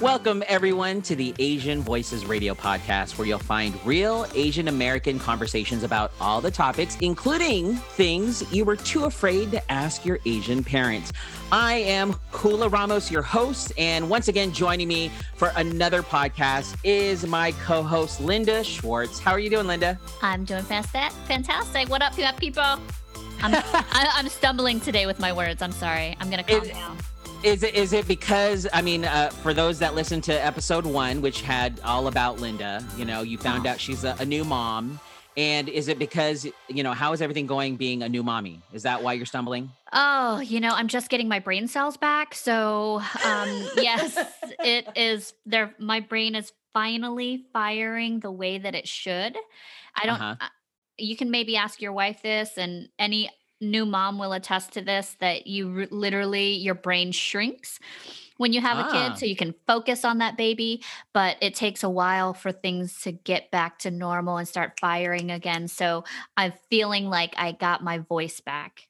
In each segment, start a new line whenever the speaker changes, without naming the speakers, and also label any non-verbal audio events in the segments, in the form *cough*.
Welcome, everyone, to the Asian Voices Radio podcast, where you'll find real Asian American conversations about all the topics, including things you were too afraid to ask your Asian parents. I am Hula Ramos, your host, and once again, joining me for another podcast is my co host, Linda Schwartz. How are you doing, Linda?
I'm doing fantastic. What up, people? I'm, i am stumbling today with my words. I'm sorry. I'm going to calm it, down
is it is it because I mean, uh, for those that listened to episode one, which had all about Linda, you know, you found oh. out she's a, a, new mom, and is it because you know how is everything going being a new mommy? Is that why you're stumbling?
Oh, you know, I'm just getting my brain cells back, so um, *laughs* yes, it is. There, my brain is finally firing the way that it should. I don't. Uh-huh. Uh, you can maybe ask your wife this and any new mom will attest to this that you literally your brain shrinks when you have ah. a kid ah. so you can focus on that baby but it takes a while for things to get back to normal and start firing again so i'm feeling like i got my voice back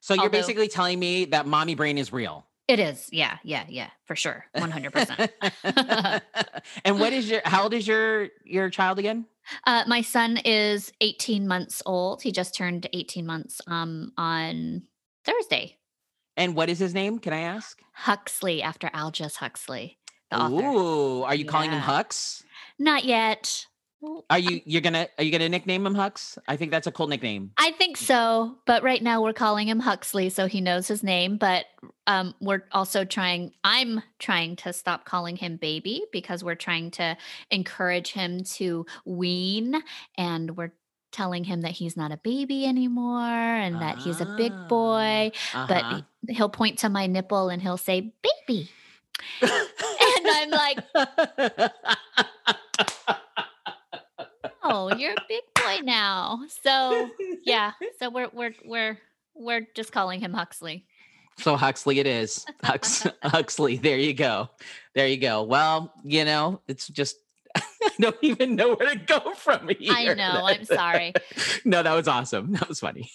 so you're basically telling me that mommy brain is real
it is yeah yeah yeah for sure 100% *laughs* *laughs*
and what is your how old is your your child again
uh, my son is 18 months old. He just turned 18 months um, on Thursday.
And what is his name? Can I ask?
Huxley, after Aldous Huxley, the author.
Ooh, are you yeah. calling him Hux?
Not yet.
Are you you're gonna are you gonna nickname him Hux? I think that's a cool nickname.
I think so, but right now we're calling him Huxley, so he knows his name. But um, we're also trying. I'm trying to stop calling him baby because we're trying to encourage him to wean, and we're telling him that he's not a baby anymore and that he's a big boy. Uh-huh. But he'll point to my nipple and he'll say baby, *laughs* and I'm like. *laughs* oh, you're a big boy now. So yeah, so we're we're we're we're just calling him Huxley.
So Huxley it is. Hux, *laughs* Huxley. There you go. There you go. Well, you know, it's just *laughs* I don't even know where to go from here.
I know. I'm sorry. *laughs*
no, that was awesome. That was funny.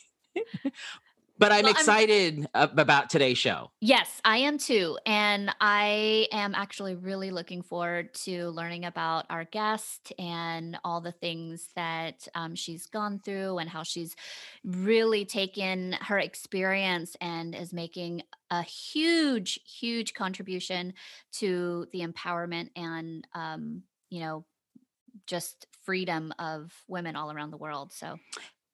But I'm well, excited I'm, about today's show.
Yes, I am too. And I am actually really looking forward to learning about our guest and all the things that um, she's gone through and how she's really taken her experience and is making a huge, huge contribution to the empowerment and, um, you know, just freedom of women all around the world. So,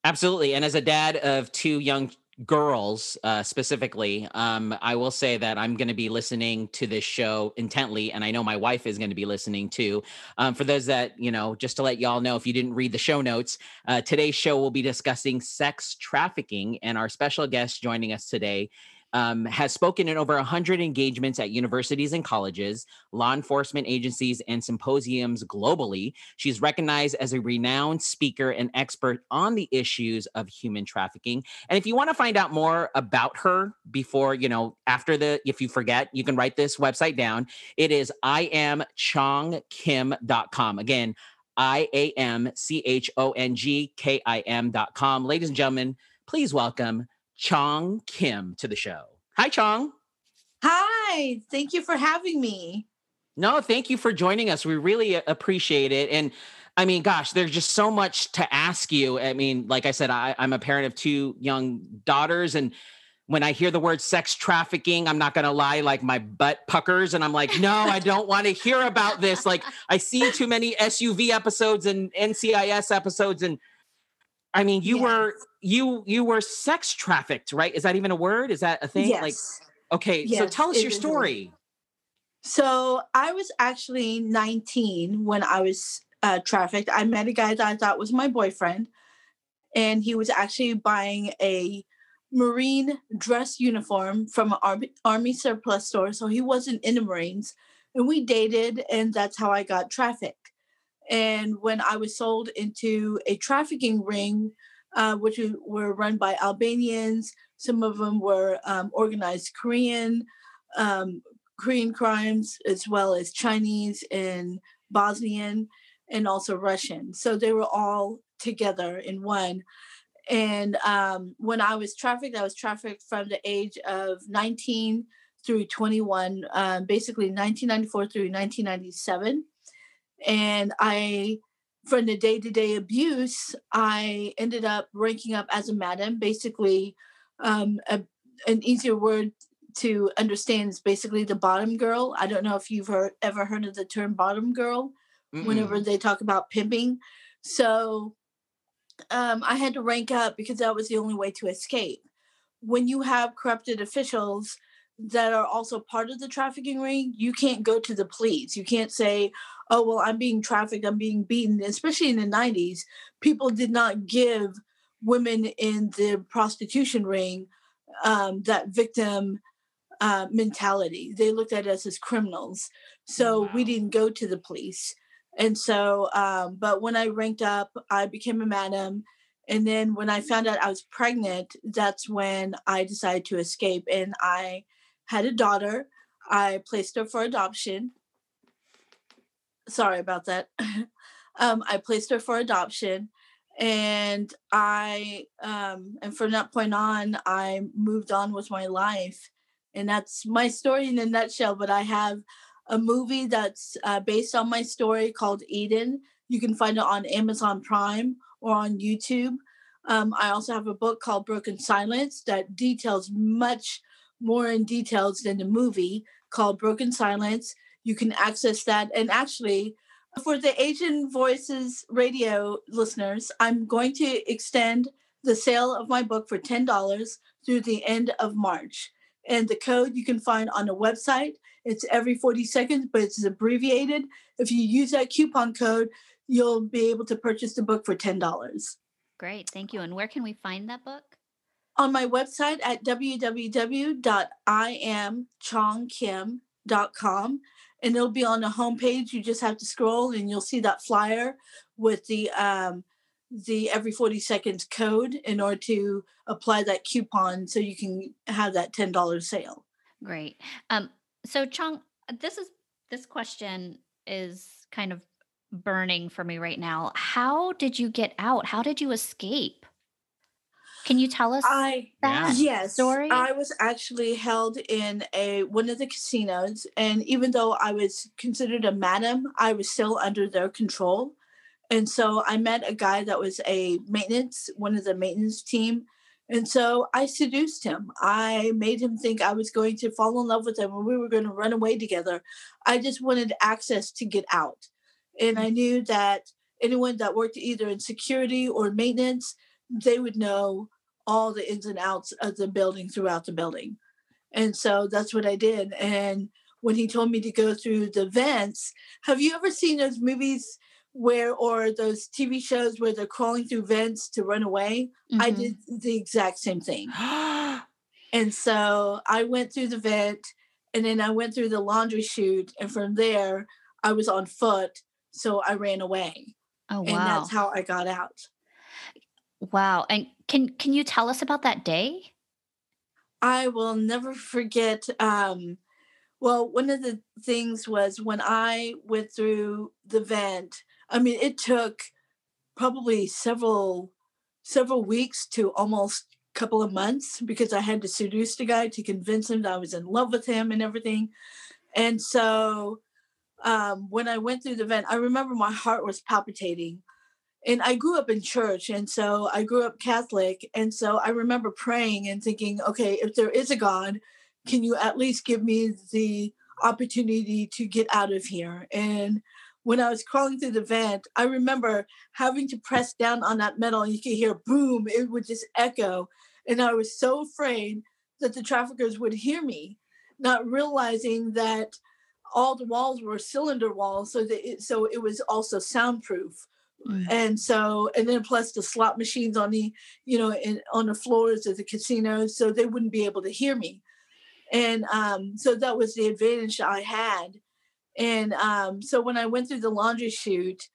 Absolutely. And as a dad of two young girls uh, specifically, um, I will say that I'm going to be listening to this show intently, and I know my wife is going to be listening too. Um, for those that you know, just to let y'all know, if you didn't read the show notes, uh, today's show will be discussing sex trafficking, and our special guest joining us today um, has spoken in over 100 engagements at universities and colleges, law enforcement agencies, and symposiums globally. She's recognized as a renowned speaker and expert on the issues of human trafficking. And if you want to find out more about her before, you know, after the, if you forget, you can write this website down. It is iamchongkim.com. Again, I A M C H O N G K I M.com. Ladies and gentlemen, please welcome Chong Kim to the show. Hi, Chong.
Hi. Thank you for having me.
No, thank you for joining us. We really appreciate it. And I mean, gosh, there's just so much to ask you. I mean, like I said, I, I'm a parent of two young daughters, and when I hear the word sex trafficking, I'm not going to lie, like my butt puckers. And I'm like, no, I don't want to hear about this. Like, I see too many SVU episodes and NCIS episodes. And I mean, you yes. were you you were sex trafficked, right? Is that even a word? Is that a thing?
Yes.
Like, okay, yes, so tell us your story.
So I was actually 19 when I was uh, trafficked. I met a guy that I thought was my boyfriend, and he was actually buying a Marine dress uniform from an army, army surplus store. So he wasn't in the Marines, and we dated, and that's how I got trafficked. And when I was sold into a trafficking ring, uh, which were run by Albanians, some of them were um, organized Korean, um, Korean crimes, as well as Chinese and Bosnian, and also Russian. So they were all together in one. And um, when I was trafficked, I was trafficked from the age of 19 through 21, um, basically 1994 through 1997. And I, from the day to day abuse, I ended up ranking up as a madam. Basically, um, a, an easier word to understand is basically the bottom girl. I don't know if you've heard, ever heard of the term bottom girl Mm-mm. whenever they talk about pimping. So um, I had to rank up because that was the only way to escape. When you have corrupted officials that are also part of the trafficking ring, you can't go to the police. You can't say, oh, well, I'm being trafficked, I'm being beaten. Especially in the 90s, people did not give women in the prostitution ring um, that victim uh, mentality. They looked at us as criminals. So wow. we didn't go to the police. And so, um, but when I ranked up, I became a madam. And then when I found out I was pregnant, that's when I decided to escape. And I had a daughter. I placed her for adoption. Sorry about that. *laughs* um, I placed her for adoption. And I, um, and from that point on, I moved on with my life. And that's my story in a nutshell. But I have a movie that's uh, based on my story called Eden. You can find it on Amazon Prime or on YouTube. Um, I also have a book called Broken Silence that details much more in details than the movie called Broken Silence. You can access that. And actually, for the Asian Voices radio listeners, I'm going to extend the sale of my book for $10 through the end of March. And the code you can find on the website. It's every 40 seconds, but it's abbreviated. If you use that coupon code, you'll be able to purchase the book for $10.
Great. Thank you. And where can we find that book?
On my website at www.iamchongkim.com. And it'll be on the homepage. You just have to scroll and you'll see that flyer with the um, the every 40 seconds code in order to apply that coupon so you can have that $10 sale.
Great. Um, so Chong, this is this question is kind of burning for me right now. How did you get out? How did you escape? Can you tell us
I, that yes, story? I was actually held in a one of the casinos, and even though I was considered a madam, I was still under their control. And so I met a guy that was a maintenance, one of the maintenance team. And so I seduced him. I made him think I was going to fall in love with him and we were going to run away together. I just wanted access to get out. And I knew that anyone that worked either in security or maintenance, they would know all the ins and outs of the building throughout the building. And so that's what I did. And when he told me to go through the vents, have you ever seen those movies where or those TV shows where they're crawling through vents to run away. Mm-hmm. I did the exact same thing. *gasps* and so I went through the vent and then I went through the laundry chute and from there I was on foot so I ran away. Oh wow. And that's how I got out.
Wow. And can can you tell us about that day?
I will never forget um well, one of the things was when I went through the vent, I mean, it took probably several several weeks to almost couple of months because I had to seduce the guy to convince him that I was in love with him and everything. And so um, when I went through the vent, I remember my heart was palpitating. And I grew up in church, and so I grew up Catholic. And so I remember praying and thinking, okay, if there is a God, can you at least give me the opportunity to get out of here? And when I was crawling through the vent, I remember having to press down on that metal and you could hear boom, it would just echo. And I was so afraid that the traffickers would hear me, not realizing that all the walls were cylinder walls, so that it, so it was also soundproof. Mm. And so, and then plus the slot machines on the, you know, in, on the floors of the casinos, so they wouldn't be able to hear me. And um, so that was the advantage I had and um, so when I went through the laundry chute,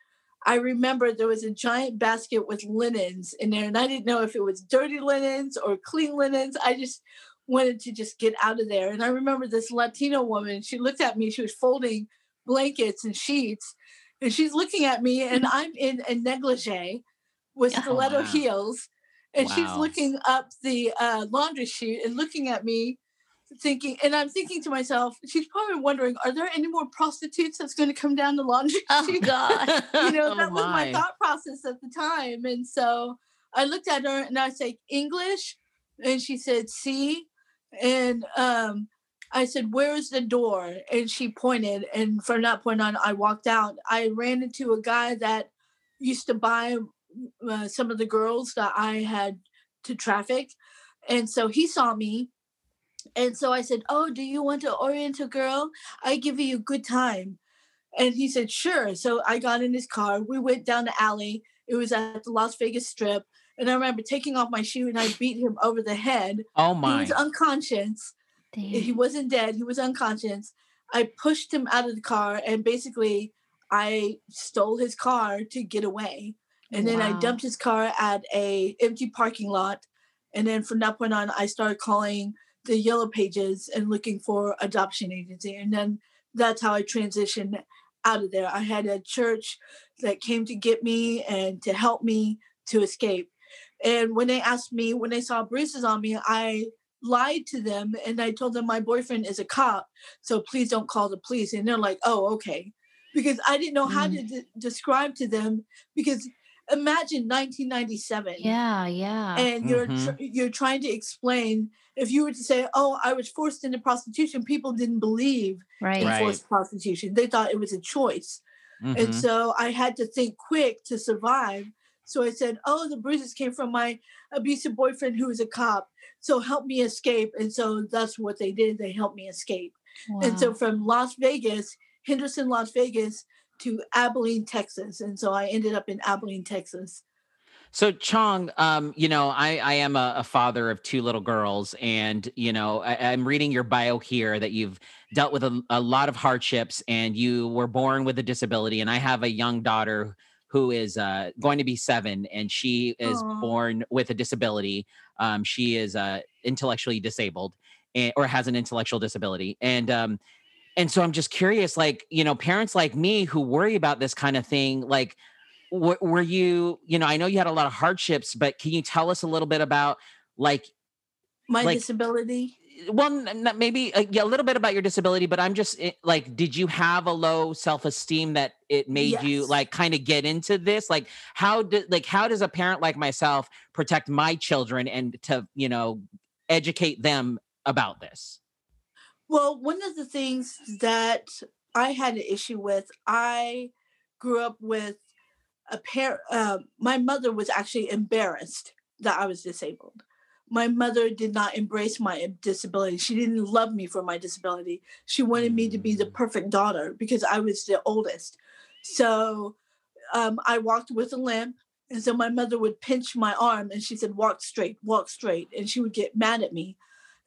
I remember there was a giant basket with linens in there, and I didn't know if it was dirty linens or clean linens. I just wanted to just get out of there. And I remember this Latino woman, she looked at me, she was folding blankets and sheets, and she's looking at me, and I'm in a negligee with oh, stiletto wow. heels, and wow. she's looking up the uh, laundry chute and looking at me thinking, and I'm thinking to myself, she's probably wondering, are there any more prostitutes that's going to come down the laundry?
Oh God! *laughs*
you know, *laughs* that oh was my thought process at the time, and so I looked at her and I said English, and she said see, and um, I said where's the door, and she pointed, and from that point on, I walked out. I ran into a guy that used to buy uh, some of the girls that I had to traffic, and so he saw me and so I said, Oh, do you want to orient a girl? I give you a good time. And he said, Sure. So I got in his car. We went down the alley. It was at the Las Vegas Strip. And I remember taking off my shoe and I beat him over the head.
Oh my.
He was unconscious. Damn. He wasn't dead. He was unconscious. I pushed him out of the car and basically I stole his car to get away. And wow. then I dumped his car at a empty parking lot. And then from that point on, I started calling the yellow pages and looking for adoption agency and then that's how i transitioned out of there i had a church that came to get me and to help me to escape and when they asked me when they saw bruises on me i lied to them and i told them my boyfriend is a cop so please don't call the police and they're like oh okay because i didn't know mm. how to de- describe to them because imagine 1997
yeah yeah
and you're mm-hmm. tr- you're trying to explain if you were to say oh i was forced into prostitution people didn't believe
right.
in
right.
forced prostitution they thought it was a choice mm-hmm. and so i had to think quick to survive so i said oh the bruises came from my abusive boyfriend who was a cop so help me escape and so that's what they did they helped me escape wow. and so from las vegas henderson las vegas to Abilene, Texas. And so I ended up in Abilene, Texas.
So Chong, um, you know, I, I am a, a, father of two little girls, and you know, I, am reading your bio here that you've dealt with a, a, lot of hardships, and you were born with a disability. And I have a young daughter who is uh, going to be seven, and she is Aww. born with a disability. Um, she is uh, intellectually disabled, and, or has an intellectual disability, and um, and so i'm just curious like you know parents like me who worry about this kind of thing like w- were you you know i know you had a lot of hardships but can you tell us a little bit about like
my like, disability
well maybe a, uh, yeah, a little bit about your disability but i'm just eh, like did you have a low self-esteem that it made yes. you like kind of get into this like how did like how does a parent like myself protect my children and to you know educate them about this
well, one of the things that I had an issue with, I grew up with a pair. Uh, my mother was actually embarrassed that I was disabled. My mother did not embrace my disability. She didn't love me for my disability. She wanted me to be the perfect daughter because I was the oldest. So um, I walked with a limp. And so my mother would pinch my arm and she said, Walk straight, walk straight. And she would get mad at me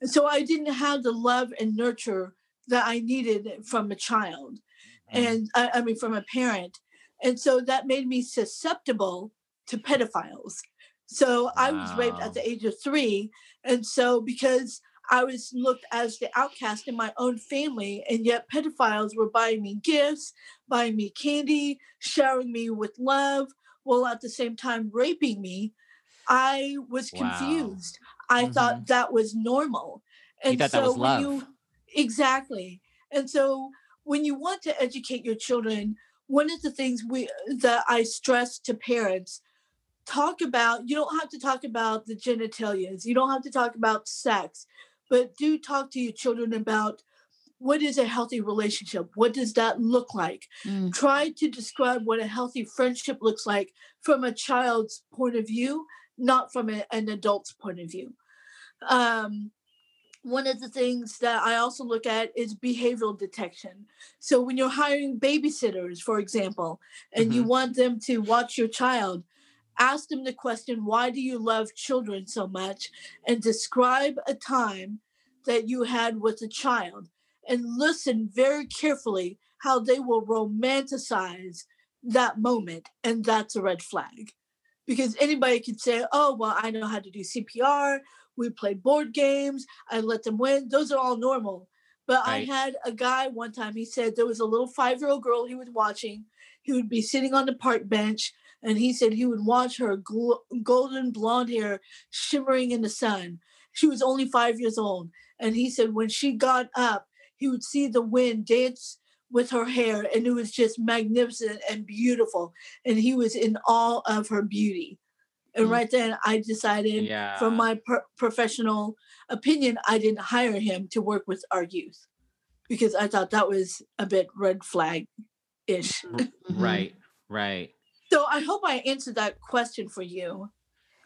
and so I didn't have the love and nurture that I needed from a child, mm-hmm. and I, I mean, from a parent. And so that made me susceptible to pedophiles. So wow. I was raped at the age of three. And so because I was looked as the outcast in my own family, and yet pedophiles were buying me gifts, buying me candy, showering me with love, while at the same time raping me. I was confused. Wow. I mm-hmm. thought that was normal.
And so when you
exactly. And so when you want to educate your children, one of the things we that I stress to parents talk about you don't have to talk about the genitalias you don't have to talk about sex but do talk to your children about what is a healthy relationship what does that look like mm. try to describe what a healthy friendship looks like from a child's point of view not from a, an adult's point of view um, one of the things that I also look at is behavioral detection. So when you're hiring babysitters, for example, and mm-hmm. you want them to watch your child, ask them the question, why do you love children so much? And describe a time that you had with a child and listen very carefully how they will romanticize that moment. And that's a red flag. Because anybody could say, oh, well, I know how to do CPR we played board games. I let them win. Those are all normal. But right. I had a guy one time, he said there was a little five year old girl he was watching. He would be sitting on the park bench and he said he would watch her gl- golden blonde hair shimmering in the sun. She was only five years old. And he said when she got up, he would see the wind dance with her hair, and it was just magnificent and beautiful. And he was in awe of her beauty. And mm-hmm. right then, I decided, yeah. from my per- professional opinion, I didn't hire him to work with our youth because I thought that was a bit red flag ish.
Right, right.
So I hope I answered that question for you.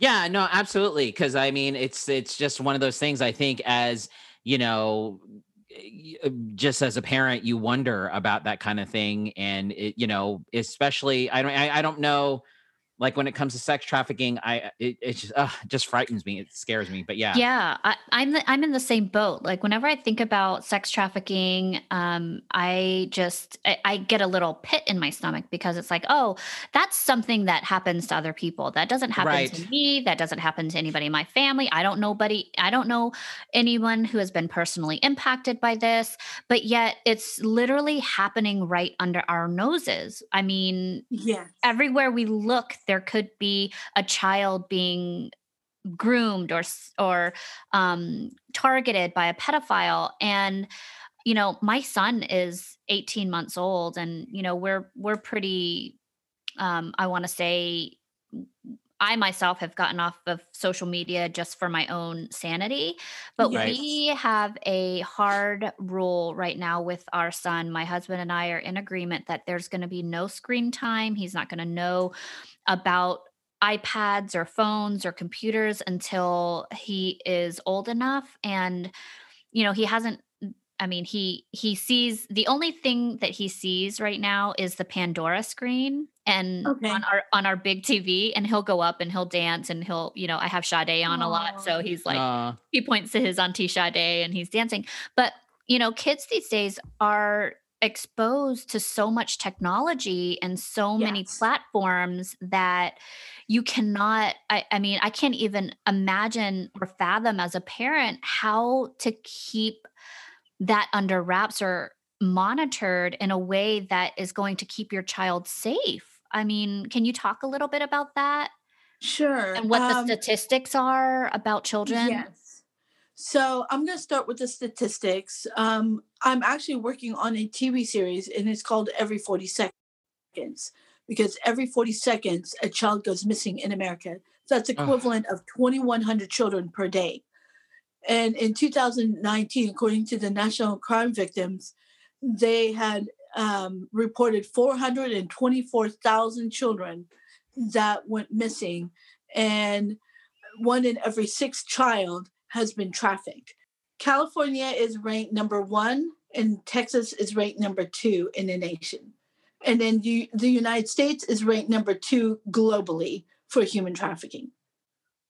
Yeah, no, absolutely. Because I mean, it's it's just one of those things. I think as you know, uh, just as a parent, you wonder about that kind of thing, and it, you know, especially I don't I, I don't know like when it comes to sex trafficking i it, it just uh, just frightens me it scares me but yeah
yeah I, am the, i'm in the same boat like whenever i think about sex trafficking um i just I, I, get a little pit in my stomach because it's like oh that's something that happens to other people that doesn't happen right. to me that doesn't happen to anybody in my family i don't nobody i don't know anyone who has been personally impacted by this but yet it's literally happening right under our noses i mean
yeah
everywhere we look there could be a child being groomed or or um, targeted by a pedophile and you know my son is 18 months old and you know we're we're pretty um, i want to say I myself have gotten off of social media just for my own sanity, but we have a hard rule right now with our son. My husband and I are in agreement that there's going to be no screen time. He's not going to know about iPads or phones or computers until he is old enough and you know, he hasn't I mean, he he sees the only thing that he sees right now is the Pandora screen and okay. on our on our big TV and he'll go up and he'll dance and he'll, you know, I have Sade on Aww. a lot. So he's like Aww. he points to his auntie Sade and he's dancing. But, you know, kids these days are exposed to so much technology and so yes. many platforms that you cannot I, I, mean i can't even imagine or fathom as a parent how to keep that under wraps or monitored in a way that is going to keep your child safe. I mean can you talk a little bit about that?
Sure
and what um, the statistics are about children?
Yes so I'm going to start with the statistics. Um, I'm actually working on a TV series, and it's called Every 40 Seconds, because every 40 seconds a child goes missing in America. So that's equivalent of 2,100 children per day. And in 2019, according to the National Crime Victims, they had um, reported 424,000 children that went missing, and one in every six child has been trafficked. California is ranked number one, and Texas is ranked number two in the nation. And then the, the United States is ranked number two globally for human trafficking.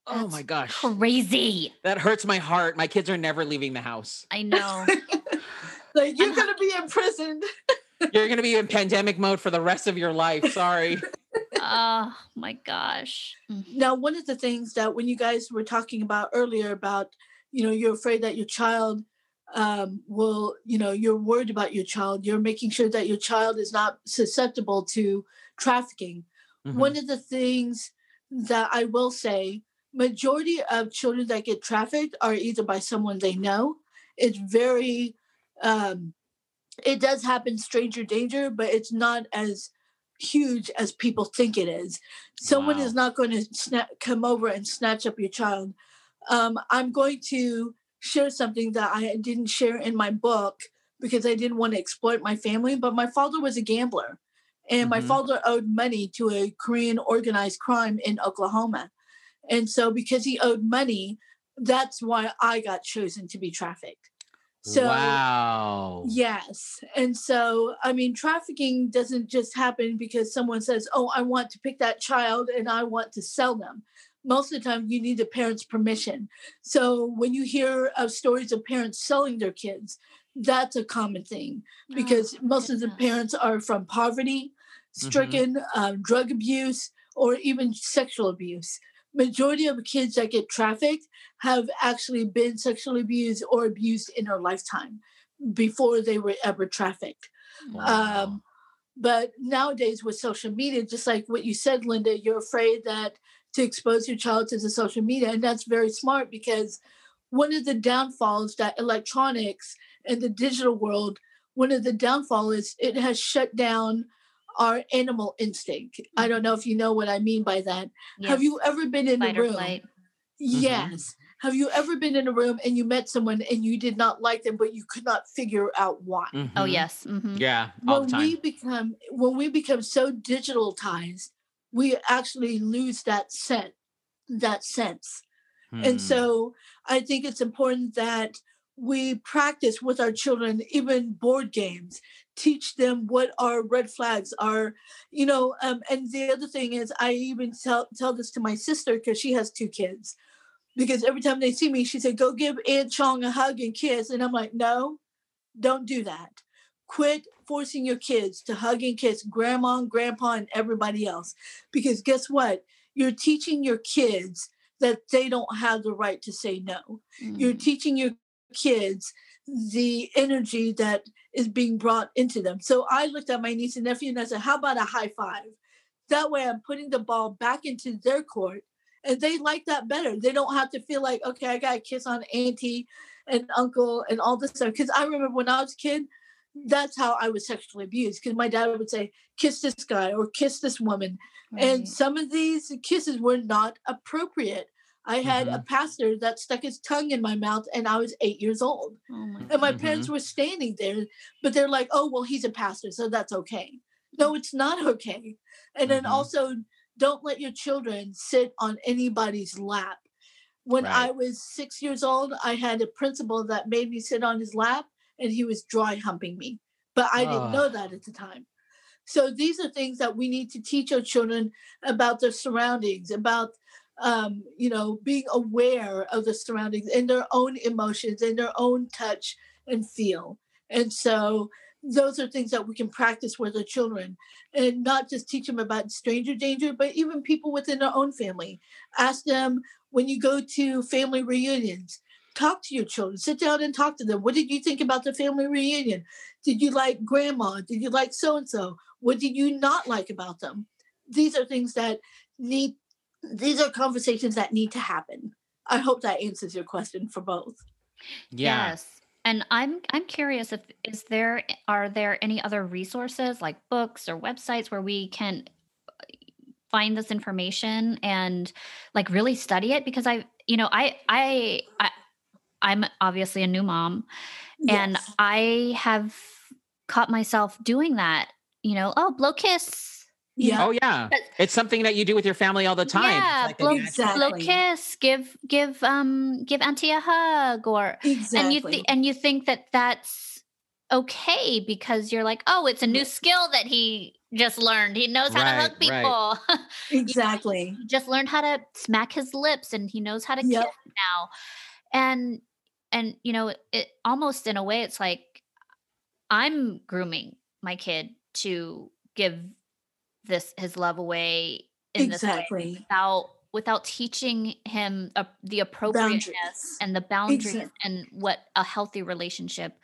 That's oh my gosh.
Crazy.
That hurts my heart. My kids are never leaving the house.
I know. *laughs* *laughs*
like you're going to be imprisoned. *laughs*
you're going to be in pandemic mode for the rest of your life. Sorry *laughs*
oh my gosh.
Mm. Now, one of the things that when you guys were talking about earlier about, you know, you're afraid that your child um, will, you know, you're worried about your child, you're making sure that your child is not susceptible to trafficking. Mm-hmm. One of the things that I will say, majority of children that get trafficked are either by someone they know. It's very, um, it does happen stranger danger, but it's not as huge as people think it is. Someone wow. is not going to sna- come over and snatch up your child. Um, I'm going to share something that I didn't share in my book because I didn't want to exploit my family. But my father was a gambler, and mm-hmm. my father owed money to a Korean organized crime in Oklahoma. And so, because he owed money, that's why I got chosen to be trafficked.
So, wow.
Yes. And so, I mean, trafficking doesn't just happen because someone says, Oh, I want to pick that child and I want to sell them. Most of the time, you need the parents' permission. So, when you hear of stories of parents selling their kids, that's a common thing because oh, most goodness. of the parents are from poverty, mm-hmm. stricken, mm-hmm. um, drug abuse, or even sexual abuse majority of kids that get trafficked have actually been sexually abused or abused in their lifetime before they were ever trafficked. Wow. Um, but nowadays with social media, just like what you said, Linda, you're afraid that to expose your child to the social media, and that's very smart because one of the downfalls that electronics and the digital world, one of the downfall is it has shut down our animal instinct. I don't know if you know what I mean by that. Yes. Have you ever been in Fight a room? Mm-hmm. Yes. Mm-hmm. Have you ever been in a room and you met someone and you did not like them, but you could not figure out why?
Oh, mm-hmm. Oh yes.
Mm-hmm. Yeah.
when we become when we become so digitalized, we actually lose that sense. That sense. Hmm. And so I think it's important that we practice with our children, even board games, teach them what our red flags are, you know. Um, and the other thing is, I even tell, tell this to my sister because she has two kids. Because every time they see me, she said, Go give Aunt Chong a hug and kiss. And I'm like, No, don't do that. Quit forcing your kids to hug and kiss grandma and grandpa and everybody else. Because guess what? You're teaching your kids that they don't have the right to say no. Mm. You're teaching your kids the energy that is being brought into them. So I looked at my niece and nephew and I said, How about a high five? That way I'm putting the ball back into their court and they like that better. They don't have to feel like, okay, I got a kiss on auntie and uncle and all this stuff. Because I remember when I was a kid, that's how I was sexually abused. Because my dad would say, kiss this guy or kiss this woman. Right. And some of these kisses were not appropriate. I had mm-hmm. a pastor that stuck his tongue in my mouth and I was eight years old. Oh my and my mm-hmm. parents were standing there, but they're like, oh, well, he's a pastor, so that's okay. No, it's not okay. And mm-hmm. then also, don't let your children sit on anybody's lap. When right. I was six years old, I had a principal that made me sit on his lap and he was dry humping me. But I didn't know that at the time. So these are things that we need to teach our children about their surroundings, about um, you know, being aware of the surroundings and their own emotions and their own touch and feel. And so those are things that we can practice with our children and not just teach them about stranger danger, but even people within their own family. Ask them when you go to family reunions, talk to your children, sit down and talk to them. What did you think about the family reunion? Did you like grandma? Did you like so and so? What did you not like about them? These are things that need, these are conversations that need to happen. I hope that answers your question for both.
Yeah. Yes. And I'm I'm curious if is there are there any other resources like books or websites where we can uh, find this information and like really study it because I you know I I, I I'm obviously a new mom yes. and I have caught myself doing that you know oh blow kiss
yeah. Oh yeah. It's something that you do with your family all the time.
Yeah. Like blow, exactly. blow kiss. Give give um give auntie a hug or exactly. and you th- and you think that that's okay because you're like oh it's a new skill that he just learned. He knows how right, to hug people. *laughs*
Right. exactly.
he just learned how to smack his lips and he knows how to yep. kiss now. And and you know it almost in a way it's like I'm grooming my kid to give this his love away in exactly. this way without without teaching him uh, the appropriateness boundaries. and the boundaries exactly. and what a healthy relationship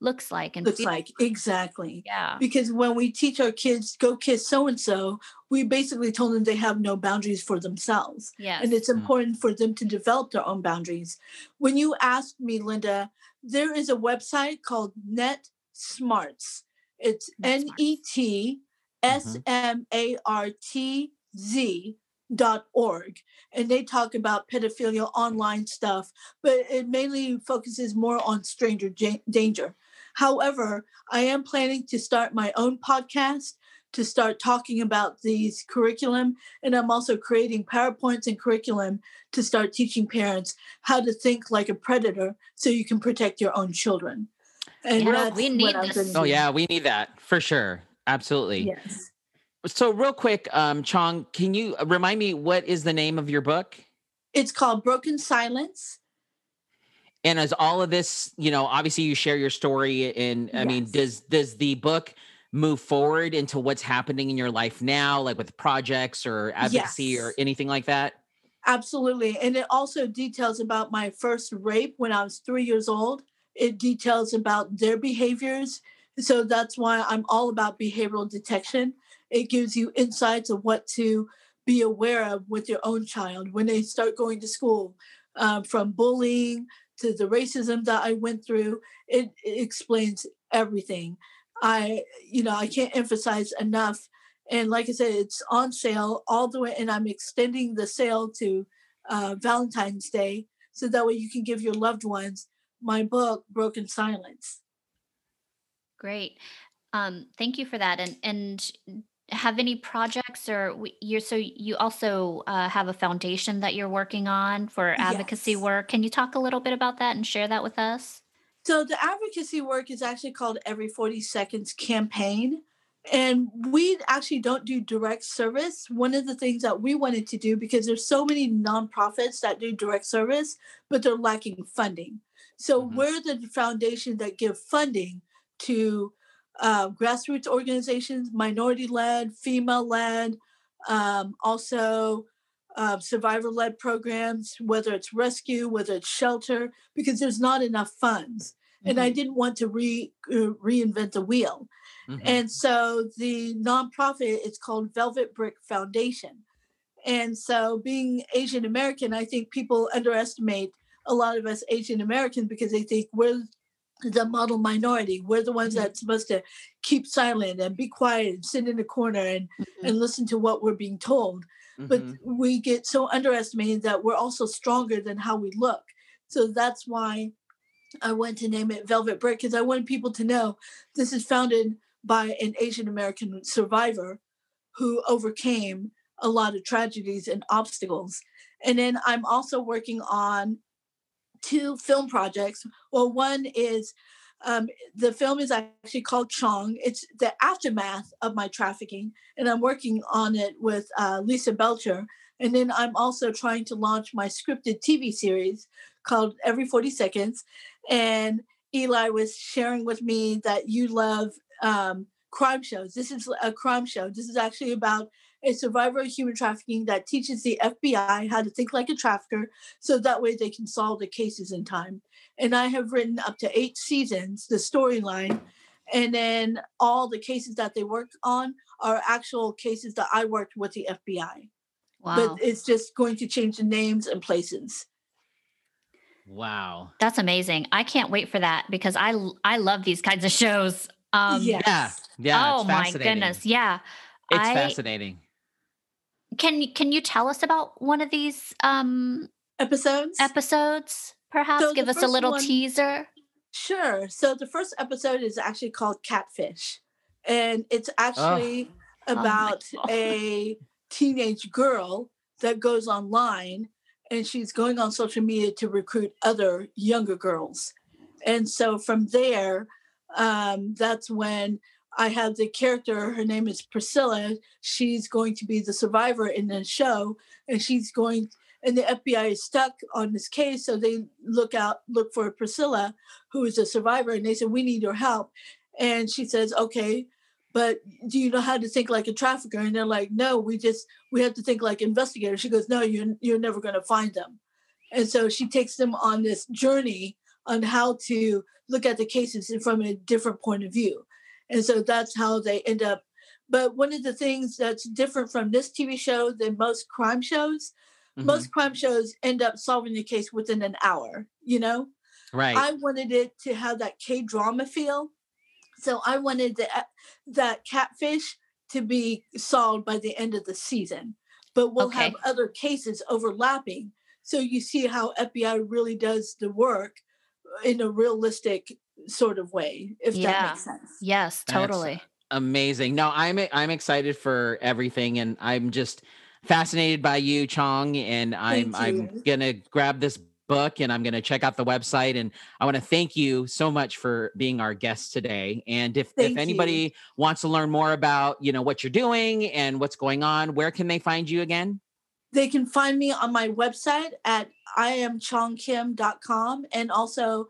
looks like and
looks like exactly
yeah
because when we teach our kids go kiss so and so we basically told them they have no boundaries for themselves
yeah
and it's important mm-hmm. for them to develop their own boundaries when you asked me linda there is a website called net smarts it's n-e-t Mm-hmm. S M A R T Z dot org and they talk about pedophilia online stuff but it mainly focuses more on stranger j- danger. However i am planning to start my own podcast to start talking about these curriculum and i'm also creating powerpoints and curriculum to start teaching parents how to think like a predator so you can protect your own children.
And yeah, we need this.
oh yeah we need that for sure Absolutely.
Yes.
So, real quick, um, Chong, can you remind me what is the name of your book?
It's called Broken Silence.
And as all of this, you know, obviously you share your story, and I yes. mean, does does the book move forward into what's happening in your life now, like with projects or advocacy yes. or anything like that?
Absolutely, and it also details about my first rape when I was three years old. It details about their behaviors so that's why I'm all about behavioral detection. It gives you insights of what to be aware of with your own child when they start going to school. um, from bullying to the racism that I went through. It, it, explains everything. I, you know, I can't emphasize enough. And like I said, it's on sale all the way, and I'm extending the sale to uh, Valentine's Day so that way you can give your loved ones my book, Broken Silence.
Great. Um, thank you for that. And and have any projects or you're so you also uh, have a foundation that you're working on for advocacy yes. work can you talk a little bit about that and share that with us
so the advocacy work is actually called every 40 seconds campaign and we actually don't do direct service one of the things that we wanted to do because there's so many nonprofits that do direct service but they're lacking funding so mm-hmm. we're the foundation that give funding to uh, grassroots organizations, minority led, female led, um, also uh, survivor led programs, whether it's rescue, whether it's shelter, because there's not enough funds. Mm-hmm. And I mm-hmm. didn't want to re, uh, reinvent the wheel. Mm-hmm. And so the nonprofit is called Velvet Brick Foundation. And so being Asian American, I think people underestimate a lot of us Asian Americans because they think we're the model minority. We're the ones mm-hmm. that's supposed to keep silent and be quiet and sit in a corner and, mm-hmm. and listen to what we're being told. Mm-hmm. But we get so underestimated that we're also stronger than how we look. So that's why I went to name it Velvet Brick because I wanted people to know this is founded by an Asian American survivor who overcame a lot of tragedies and obstacles. And then I'm also working on two film projects. Well, one is um, the film is actually called Chong. It's the aftermath of my trafficking, and I'm working on it with uh, Lisa Belcher. And then I'm also trying to launch my scripted TV series called Every 40 Seconds. And Eli was sharing with me that you love um, crime shows. This is a crime show. This is actually about a survivor of human trafficking that teaches the FBI how to think like a trafficker so that way they can solve the cases in time. And I have written up to eight seasons, the storyline, and then all the cases that they work on are actual cases that I worked with the FBI. Wow. But it's just going to change the names and places.
Wow.
That's amazing. I can't wait for that because I I love these kinds of shows.
Um yes. Yeah. Yeah.
Oh my goodness. Yeah.
It's I, fascinating.
Can can you tell us about one of these um
episodes?
Episodes, perhaps so give us a little one, teaser.
Sure. So the first episode is actually called Catfish, and it's actually oh. about oh a teenage girl that goes online and she's going on social media to recruit other younger girls. And so from there, um, that's when I have the character, her name is Priscilla. She's going to be the survivor in the show, and she's going and the FBI is stuck on this case. So they look out, look for Priscilla, who is a survivor, and they said, We need your help. And she says, Okay, but do you know how to think like a trafficker? And they're like, No, we just we have to think like investigators. She goes, No, you're you're never gonna find them. And so she takes them on this journey on how to look at the cases from a different point of view. And so that's how they end up. But one of the things that's different from this TV show than most crime shows, mm-hmm. most crime shows end up solving the case within an hour, you know?
Right.
I wanted it to have that K drama feel. So I wanted the, that catfish to be solved by the end of the season. But we'll okay. have other cases overlapping. So you see how FBI really does the work in a realistic sort of way, if yeah. that makes sense.
Yes, totally. That's
amazing. No, I'm I'm excited for everything, and I'm just fascinated by you, Chong, and I'm I'm gonna grab this book and I'm going to check out the website. And I want to thank you so much for being our guest today. And if, if anybody you. wants to learn more about, you know, what you're doing and what's going on, where can they find you again?
They can find me on my website at iamchongkim.com and also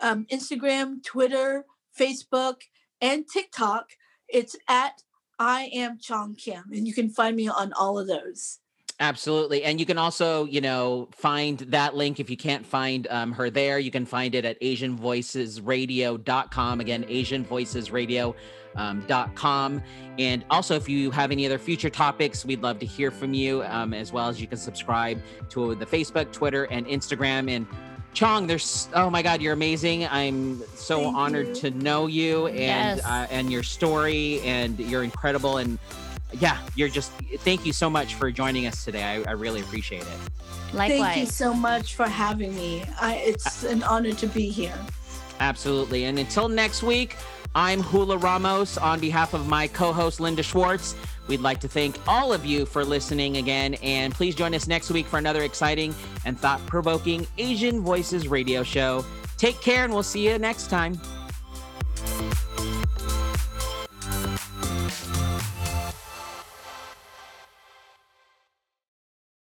um, Instagram, Twitter, Facebook, and TikTok. It's at I am Chong Kim, and you can find me on all of those.
Absolutely. And you can also, you know, find that link if you can't find um, her there. You can find it at AsianVoicesRadio.com. Again, AsianVoicesRadio.com. Um, and also, if you have any other future topics, we'd love to hear from you, um, as well as you can subscribe to the Facebook, Twitter, and Instagram. And Chong, there's oh my God, you're amazing. I'm so Thank honored you. to know you and yes. uh, and your story, and you're incredible. And yeah, you're just thank you so much for joining us today. I, I really appreciate it.
Likewise.
Thank you so much for having me. I, it's an honor to be here.
Absolutely. And until next week, I'm Hula Ramos on behalf of my co-host Linda Schwartz. We'd like to thank all of you for listening again, and please join us next week for another exciting and thought-provoking Asian Voices radio show. Take care, and we'll see you next time.